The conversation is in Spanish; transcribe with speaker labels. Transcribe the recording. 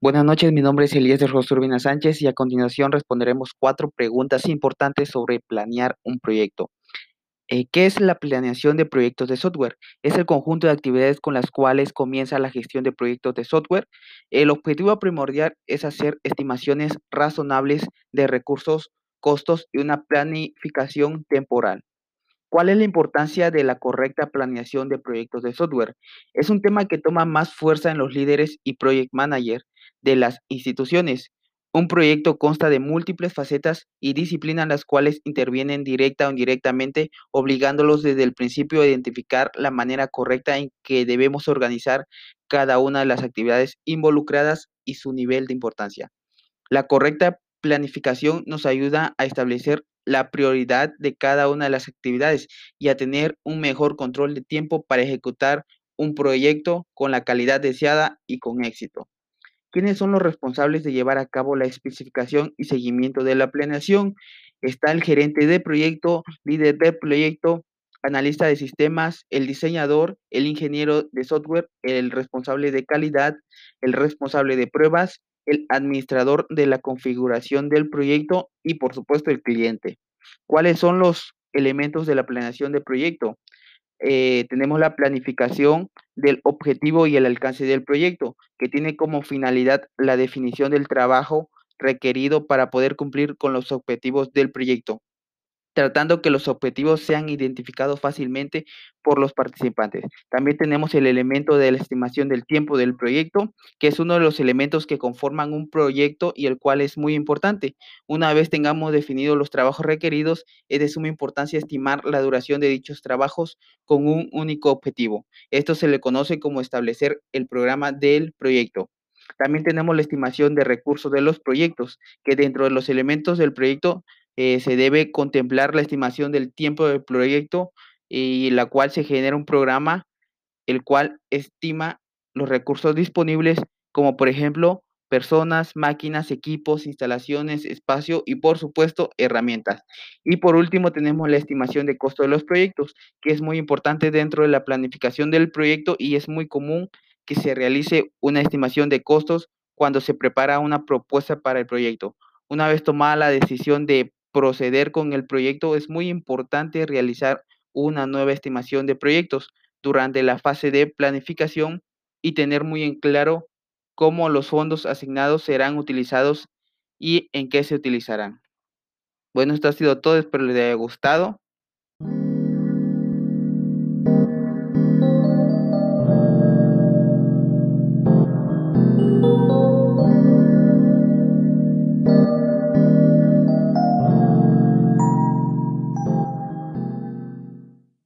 Speaker 1: Buenas noches, mi nombre es Elías de Rosurbina Sánchez y a continuación responderemos cuatro preguntas importantes sobre planear un proyecto. Eh, ¿qué es la planeación de proyectos de software? Es el conjunto de actividades con las cuales comienza la gestión de proyectos de software. El objetivo primordial es hacer estimaciones razonables de recursos, costos y una planificación temporal. ¿Cuál es la importancia de la correcta planeación de proyectos de software? Es un tema que toma más fuerza en los líderes y project managers de las instituciones. Un proyecto consta de múltiples facetas y disciplinas las cuales intervienen directa o indirectamente, obligándolos desde el principio a identificar la manera correcta en que debemos organizar cada una de las actividades involucradas y su nivel de importancia. La correcta planificación nos ayuda a establecer la prioridad de cada una de las actividades y a tener un mejor control de tiempo para ejecutar un proyecto con la calidad deseada y con éxito. ¿Quiénes son los responsables de llevar a cabo la especificación y seguimiento de la planeación? Está el gerente de proyecto, líder de proyecto, analista de sistemas, el diseñador, el ingeniero de software, el responsable de calidad, el responsable de pruebas el administrador de la configuración del proyecto y por supuesto el cliente. ¿Cuáles son los elementos de la planeación de proyecto? Eh, tenemos la planificación del objetivo y el alcance del proyecto, que tiene como finalidad la definición del trabajo requerido para poder cumplir con los objetivos del proyecto tratando que los objetivos sean identificados fácilmente por los participantes. También tenemos el elemento de la estimación del tiempo del proyecto, que es uno de los elementos que conforman un proyecto y el cual es muy importante. Una vez tengamos definidos los trabajos requeridos, es de suma importancia estimar la duración de dichos trabajos con un único objetivo. Esto se le conoce como establecer el programa del proyecto. También tenemos la estimación de recursos de los proyectos, que dentro de los elementos del proyecto eh, se debe contemplar la estimación del tiempo del proyecto y la cual se genera un programa el cual estima los recursos disponibles como por ejemplo personas, máquinas, equipos, instalaciones, espacio y por supuesto herramientas. Y por último tenemos la estimación de costo de los proyectos, que es muy importante dentro de la planificación del proyecto y es muy común que se realice una estimación de costos cuando se prepara una propuesta para el proyecto. Una vez tomada la decisión de proceder con el proyecto, es muy importante realizar una nueva estimación de proyectos durante la fase de planificación y tener muy en claro cómo los fondos asignados serán utilizados y en qué se utilizarán. Bueno, esto ha sido todo, espero les haya gustado